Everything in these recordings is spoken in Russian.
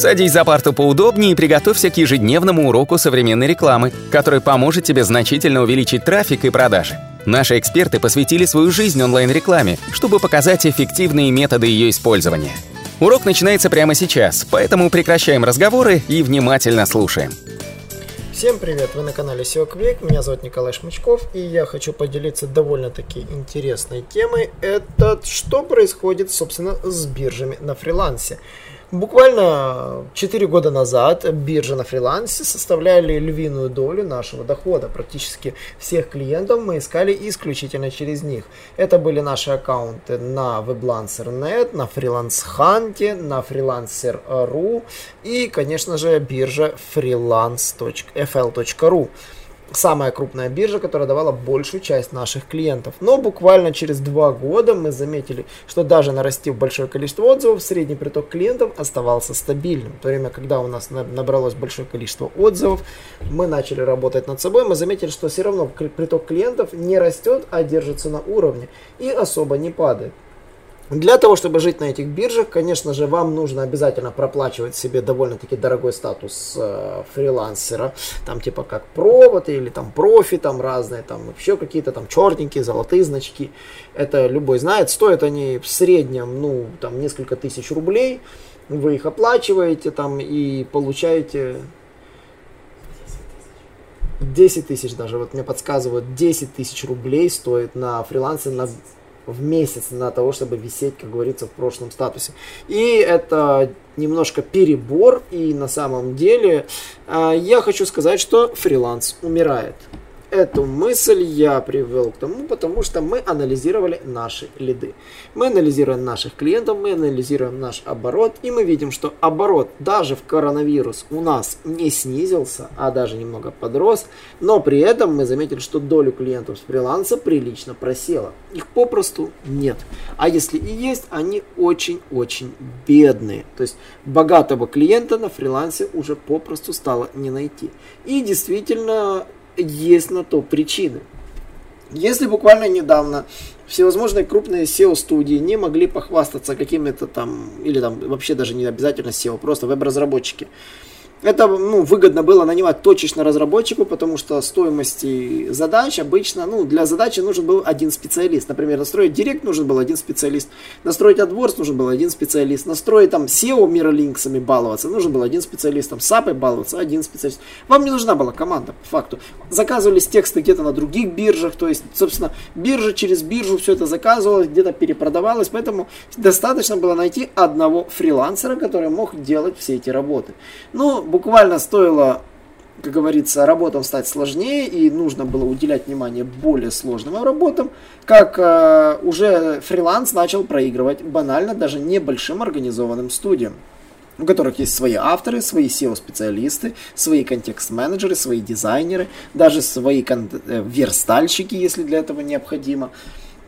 Садись за парту поудобнее и приготовься к ежедневному уроку современной рекламы, который поможет тебе значительно увеличить трафик и продажи. Наши эксперты посвятили свою жизнь онлайн-рекламе, чтобы показать эффективные методы ее использования. Урок начинается прямо сейчас, поэтому прекращаем разговоры и внимательно слушаем. Всем привет! Вы на канале SEO Quick, меня зовут Николай Шмычков, и я хочу поделиться довольно-таки интересной темой. Это что происходит, собственно, с биржами на фрилансе. Буквально 4 года назад биржа на фрилансе составляли львиную долю нашего дохода. Практически всех клиентов мы искали исключительно через них. Это были наши аккаунты на WebLancer.net, на FreelanceHunt, на Freelancer.ru и, конечно же, биржа freelance.fl.ru самая крупная биржа, которая давала большую часть наших клиентов. Но буквально через два года мы заметили, что даже нарастив большое количество отзывов, средний приток клиентов оставался стабильным. В то время, когда у нас набралось большое количество отзывов, мы начали работать над собой, мы заметили, что все равно приток клиентов не растет, а держится на уровне и особо не падает. Для того, чтобы жить на этих биржах, конечно же, вам нужно обязательно проплачивать себе довольно-таки дорогой статус э, фрилансера, там типа как провод или там профи, там разные, там вообще какие-то там черненькие, золотые значки. Это любой знает, стоят они в среднем, ну, там несколько тысяч рублей, вы их оплачиваете там и получаете 10 тысяч даже, вот мне подсказывают, 10 тысяч рублей стоит на фрилансе на в месяц на того, чтобы висеть, как говорится, в прошлом статусе. И это немножко перебор, и на самом деле э, я хочу сказать, что фриланс умирает. Эту мысль я привел к тому, потому что мы анализировали наши лиды. Мы анализируем наших клиентов, мы анализируем наш оборот, и мы видим, что оборот даже в коронавирус у нас не снизился, а даже немного подрос, но при этом мы заметили, что долю клиентов с фриланса прилично просела. Их попросту нет. А если и есть, они очень-очень бедные. То есть богатого клиента на фрилансе уже попросту стало не найти. И действительно есть на то причины. Если буквально недавно всевозможные крупные SEO-студии не могли похвастаться какими-то там, или там вообще даже не обязательно SEO, просто веб-разработчики, это ну, выгодно было нанимать точечно разработчику, потому что стоимости задач обычно, ну, для задачи нужен был один специалист. Например, настроить директ нужен был один специалист, настроить AdWords нужен был один специалист, настроить там SEO миролинксами баловаться нужен был один специалист, там SAP баловаться один специалист. Вам не нужна была команда, по факту. Заказывались тексты где-то на других биржах, то есть, собственно, биржа через биржу все это заказывалось, где-то перепродавалось, поэтому достаточно было найти одного фрилансера, который мог делать все эти работы. Ну, буквально стоило, как говорится, работам стать сложнее, и нужно было уделять внимание более сложным работам, как э, уже фриланс начал проигрывать банально даже небольшим организованным студиям у которых есть свои авторы, свои SEO-специалисты, свои контекст-менеджеры, свои дизайнеры, даже свои э, верстальщики, если для этого необходимо.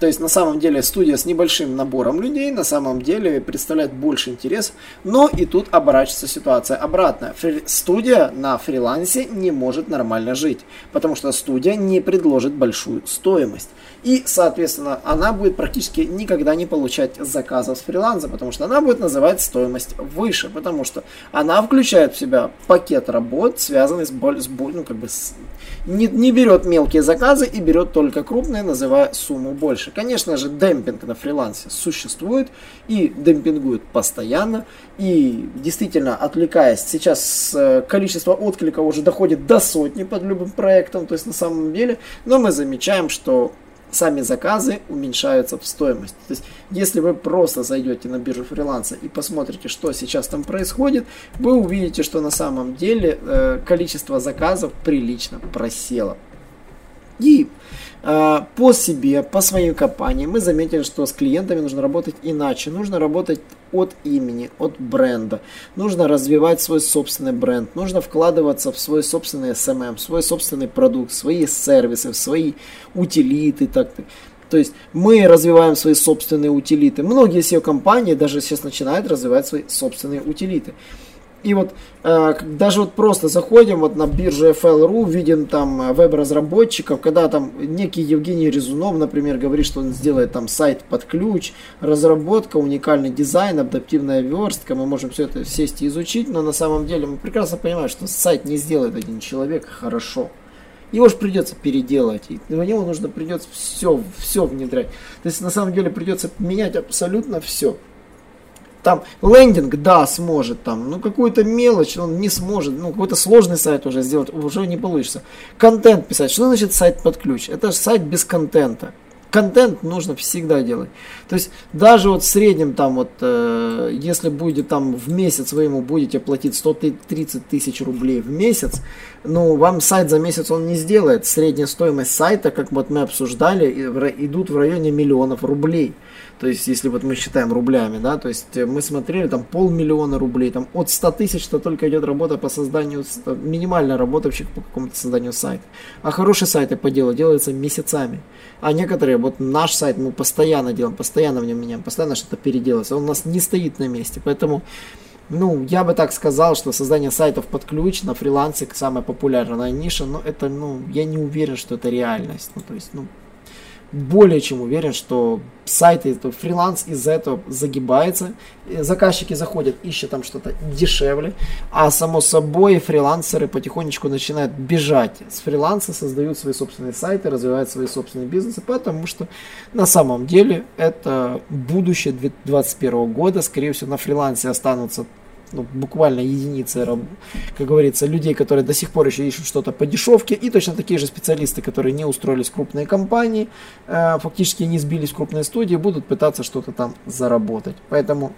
То есть на самом деле студия с небольшим набором людей на самом деле представляет больше интерес, но и тут оборачивается ситуация обратная. Фри- студия на фрилансе не может нормально жить, потому что студия не предложит большую стоимость. И, соответственно, она будет практически никогда не получать заказов с фриланса, потому что она будет называть стоимость выше, потому что она включает в себя пакет работ, связанный с, боль, с боль, ну, как бы с, не, не берет мелкие заказы и берет только крупные, называя сумму больше. Конечно же, демпинг на фрилансе существует и демпингует постоянно. И действительно, отвлекаясь, сейчас э, количество откликов уже доходит до сотни под любым проектом, то есть на самом деле, но мы замечаем, что сами заказы уменьшаются в стоимости. То есть, если вы просто зайдете на биржу фриланса и посмотрите, что сейчас там происходит, вы увидите, что на самом деле э, количество заказов прилично просело. И по себе, по своей компании мы заметили, что с клиентами нужно работать иначе. Нужно работать от имени, от бренда. Нужно развивать свой собственный бренд. Нужно вкладываться в свой собственный SMM, в свой собственный продукт, свои сервисы, в свои утилиты. Так, то есть мы развиваем свои собственные утилиты. Многие SEO-компании даже сейчас начинают развивать свои собственные утилиты. И вот э, даже вот просто заходим вот на биржу FL.ru, видим там э, веб-разработчиков, когда там некий Евгений Резунов, например, говорит, что он сделает там сайт под ключ, разработка, уникальный дизайн, адаптивная верстка, мы можем все это сесть и изучить, но на самом деле мы прекрасно понимаем, что сайт не сделает один человек хорошо. Его же придется переделать, и на него нужно придется все, все внедрять. То есть на самом деле придется менять абсолютно все. Там лендинг, да, сможет там, но какую-то мелочь он не сможет, ну какой-то сложный сайт уже сделать, уже не получится. Контент писать, что значит сайт под ключ? Это же сайт без контента. Контент нужно всегда делать. То есть даже вот в среднем там вот, э, если будет там в месяц вы ему будете платить 130 тысяч рублей в месяц, ну вам сайт за месяц он не сделает. Средняя стоимость сайта, как вот мы обсуждали, идут в районе миллионов рублей. То есть, если вот мы считаем рублями, да, то есть э, мы смотрели там полмиллиона рублей, там от 100 тысяч, то только идет работа по созданию, минимальная работа по какому-то созданию сайта. А хорошие сайты по делу делаются месяцами. А некоторые, вот наш сайт мы постоянно делаем, постоянно в нем меняем, постоянно что-то переделывается. Он у нас не стоит на месте. Поэтому, ну, я бы так сказал, что создание сайтов под ключ на фрилансе самая популярная ниша, но это, ну, я не уверен, что это реальность. Ну, то есть, ну, более чем уверен, что сайты, это фриланс из-за этого загибается. Заказчики заходят, ищут там что-то дешевле, а само собой фрилансеры потихонечку начинают бежать с фриланса, создают свои собственные сайты, развивают свои собственные бизнесы, потому что на самом деле это будущее 2021 года, скорее всего на фрилансе останутся ну, буквально единицы, как говорится, людей, которые до сих пор еще ищут что-то по дешевке, и точно такие же специалисты, которые не устроились в крупные компании, э, фактически не сбились в крупные студии, будут пытаться что-то там заработать. Поэтому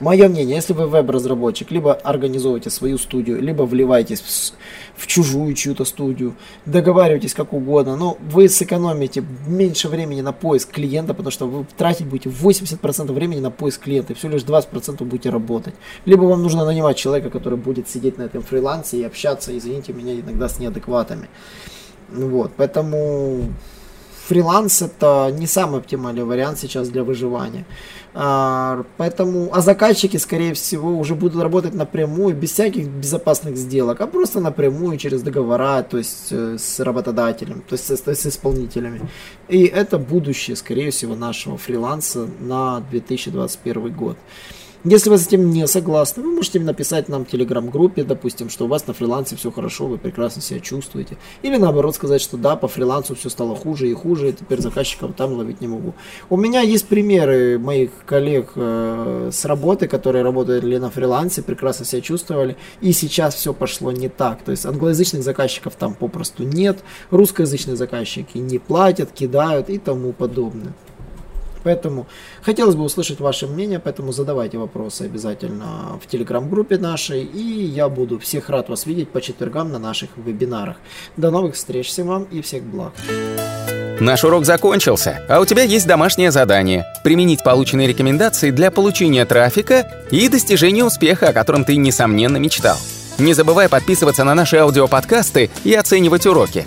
Мое мнение, если вы веб-разработчик, либо организовываете свою студию, либо вливаетесь в, в чужую чью-то студию, договаривайтесь как угодно, но вы сэкономите меньше времени на поиск клиента, потому что вы тратить будете 80% времени на поиск клиента, и всего лишь 20% будете работать. Либо вам нужно нанимать человека, который будет сидеть на этом фрилансе и общаться, извините меня, иногда с неадекватами. Вот, поэтому фриланс это не самый оптимальный вариант сейчас для выживания. А, поэтому, а заказчики, скорее всего, уже будут работать напрямую, без всяких безопасных сделок, а просто напрямую через договора, то есть э, с работодателем, то есть с, с исполнителями. И это будущее, скорее всего, нашего фриланса на 2021 год. Если вы с этим не согласны, вы можете написать нам в телеграм-группе, допустим, что у вас на фрилансе все хорошо, вы прекрасно себя чувствуете. Или наоборот сказать, что да, по фрилансу все стало хуже и хуже, и теперь заказчиков там ловить не могу. У меня есть примеры моих коллег э, с работы, которые работали на фрилансе, прекрасно себя чувствовали, и сейчас все пошло не так. То есть англоязычных заказчиков там попросту нет, русскоязычные заказчики не платят, кидают и тому подобное. Поэтому хотелось бы услышать ваше мнение, поэтому задавайте вопросы обязательно в телеграм-группе нашей, и я буду всех рад вас видеть по четвергам на наших вебинарах. До новых встреч всем вам и всех благ. Наш урок закончился, а у тебя есть домашнее задание – применить полученные рекомендации для получения трафика и достижения успеха, о котором ты, несомненно, мечтал. Не забывай подписываться на наши аудиоподкасты и оценивать уроки.